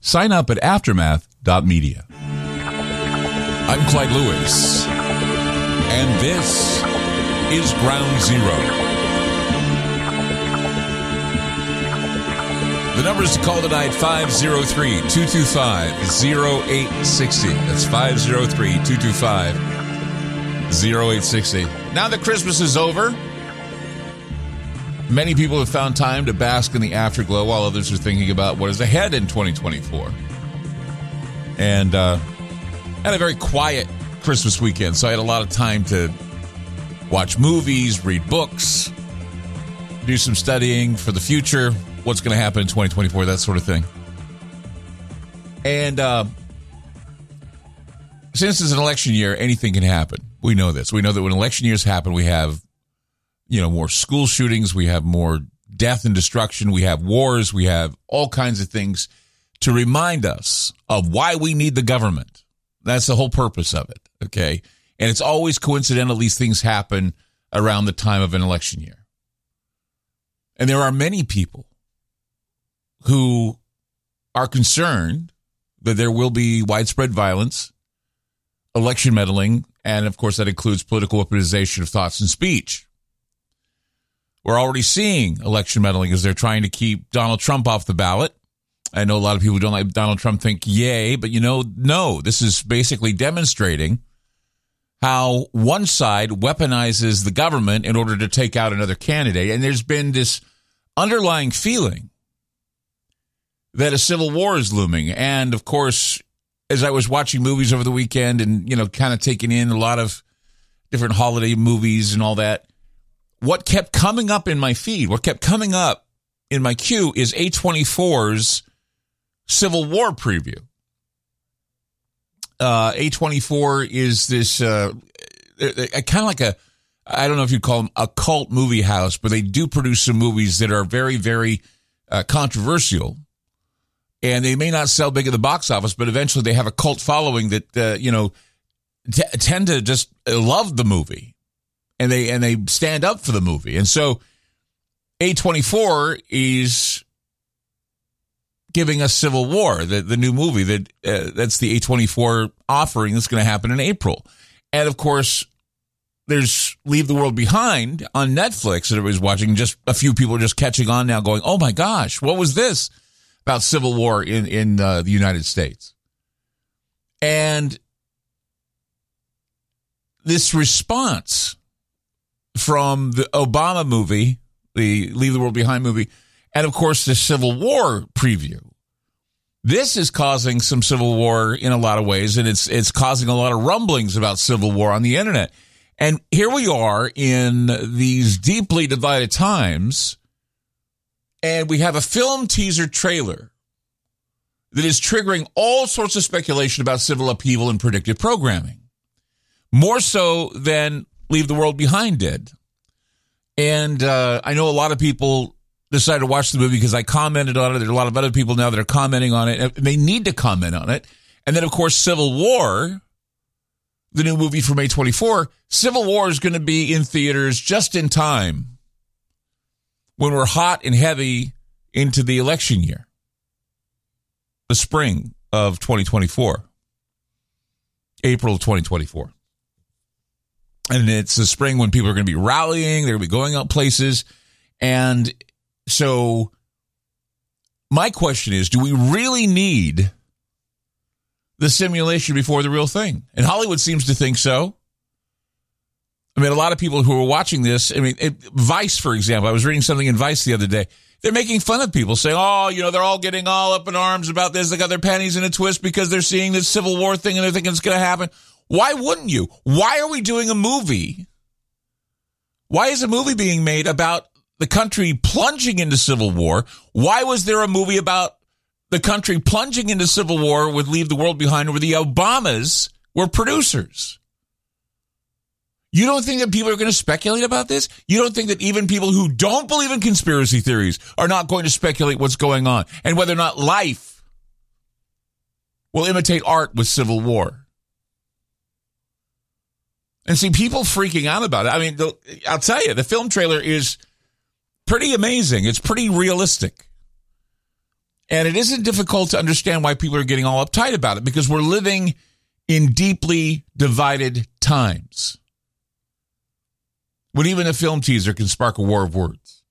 sign up at aftermath.media. I'm Clyde Lewis, and this is Ground Zero. The number is to call tonight 503 225 0860. That's 503 225 0860. Now that Christmas is over, many people have found time to bask in the afterglow while others are thinking about what is ahead in 2024. And uh, had a very quiet Christmas weekend, so I had a lot of time to watch movies, read books, do some studying for the future what's going to happen in 2024, that sort of thing. And uh, since it's an election year, anything can happen. We know this. We know that when election years happen, we have, you know, more school shootings, we have more death and destruction, we have wars, we have all kinds of things to remind us of why we need the government. That's the whole purpose of it. Okay. And it's always coincidental these things happen around the time of an election year. And there are many people who are concerned that there will be widespread violence, election meddling, and of course, that includes political weaponization of thoughts and speech. We're already seeing election meddling as they're trying to keep Donald Trump off the ballot. I know a lot of people who don't like Donald Trump think yay, but you know, no, this is basically demonstrating how one side weaponizes the government in order to take out another candidate. And there's been this underlying feeling that a civil war is looming. And of course, as I was watching movies over the weekend and, you know, kind of taking in a lot of different holiday movies and all that, what kept coming up in my feed, what kept coming up in my queue is A24's Civil War preview. Uh, A24 is this uh, kind of like a, I don't know if you'd call them a cult movie house, but they do produce some movies that are very, very uh, controversial and they may not sell big at the box office, but eventually they have a cult following that uh, you know t- tend to just love the movie, and they and they stand up for the movie, and so A twenty four is giving us Civil War, the the new movie that uh, that's the A twenty four offering that's going to happen in April, and of course. There's Leave the World Behind on Netflix that everybody's watching. Just a few people are just catching on now, going, "Oh my gosh, what was this?" about civil war in in uh, the United States, and this response from the Obama movie, the Leave the World Behind movie, and of course the Civil War preview. This is causing some civil war in a lot of ways, and it's it's causing a lot of rumblings about civil war on the internet. And here we are in these deeply divided times and we have a film teaser trailer that is triggering all sorts of speculation about civil upheaval and predictive programming, more so than Leave the World Behind did. And uh, I know a lot of people decided to watch the movie because I commented on it. There are a lot of other people now that are commenting on it, and they need to comment on it. And then, of course, Civil War, the new movie from A24, Civil War is going to be in theaters just in time when we're hot and heavy into the election year, the spring of 2024, April 2024. And it's the spring when people are going to be rallying, they're going to be going out places. And so my question is, do we really need the simulation before the real thing? And Hollywood seems to think so. I mean, a lot of people who are watching this, I mean, it, Vice, for example, I was reading something in Vice the other day. They're making fun of people saying, oh, you know, they're all getting all up in arms about this. They got their panties in a twist because they're seeing this Civil War thing and they're thinking it's going to happen. Why wouldn't you? Why are we doing a movie? Why is a movie being made about the country plunging into civil war? Why was there a movie about the country plunging into civil war with Leave the World Behind where the Obamas were producers? You don't think that people are going to speculate about this? You don't think that even people who don't believe in conspiracy theories are not going to speculate what's going on and whether or not life will imitate art with civil war? And see people freaking out about it. I mean, the, I'll tell you, the film trailer is pretty amazing. It's pretty realistic. And it isn't difficult to understand why people are getting all uptight about it because we're living in deeply divided times when even a film teaser can spark a war of words.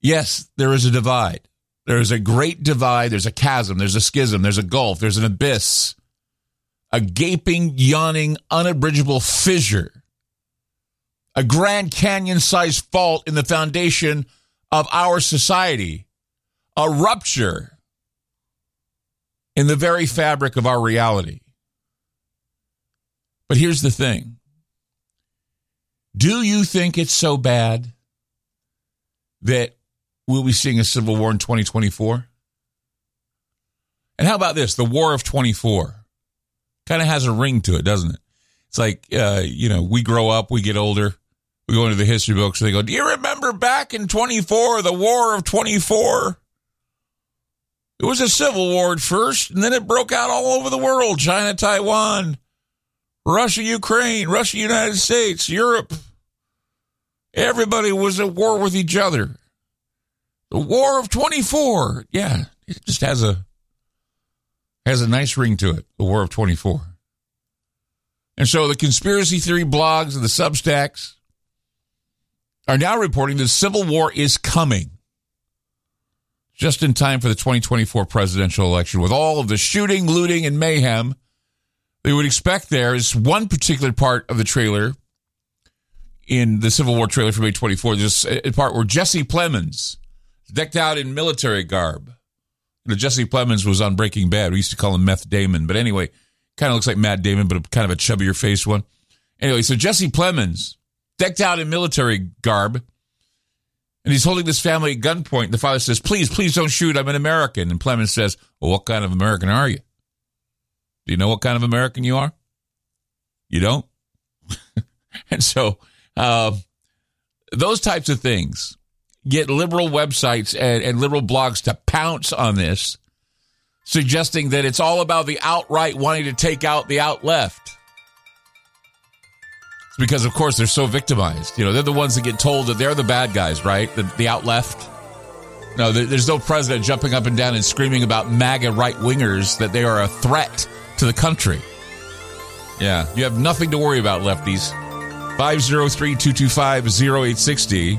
Yes, there is a divide. There is a great divide. There's a chasm. There's a schism. There's a gulf. There's an abyss. A gaping, yawning, unabridgeable fissure. A Grand Canyon sized fault in the foundation of our society. A rupture in the very fabric of our reality. But here's the thing do you think it's so bad that we'll be seeing a civil war in 2024? And how about this? The War of 24 kind of has a ring to it, doesn't it? It's like, uh, you know, we grow up, we get older, we go into the history books, they go, Do you remember back in 24, the War of 24? It was a civil war at first, and then it broke out all over the world China, Taiwan, Russia, Ukraine, Russia, United States, Europe. Everybody was at war with each other. The War of 24. Yeah, it just has a has a nice ring to it. The War of 24. And so the conspiracy theory blogs and the Substacks are now reporting the Civil War is coming just in time for the 2024 presidential election with all of the shooting, looting, and mayhem they would expect there is one particular part of the trailer in the Civil War trailer from A24. There's a part where Jesse Plemons, decked out in military garb. You know, Jesse Plemons was on Breaking Bad. We used to call him Meth Damon. But anyway, kind of looks like Matt Damon, but kind of a chubbier face one. Anyway, so Jesse Plemons, decked out in military garb, and he's holding this family at gunpoint. The father says, Please, please don't shoot. I'm an American. And Plemons says, Well, what kind of American are you? Do you know what kind of American you are? You don't? and so uh, those types of things get liberal websites and, and liberal blogs to pounce on this, suggesting that it's all about the alt-right wanting to take out the alt left. Because, of course, they're so victimized. You know, they're the ones that get told that they're the bad guys, right? The, the alt left. No, there's no president jumping up and down and screaming about MAGA right wingers that they are a threat to the country. Yeah, you have nothing to worry about, lefties. 503 225 0860.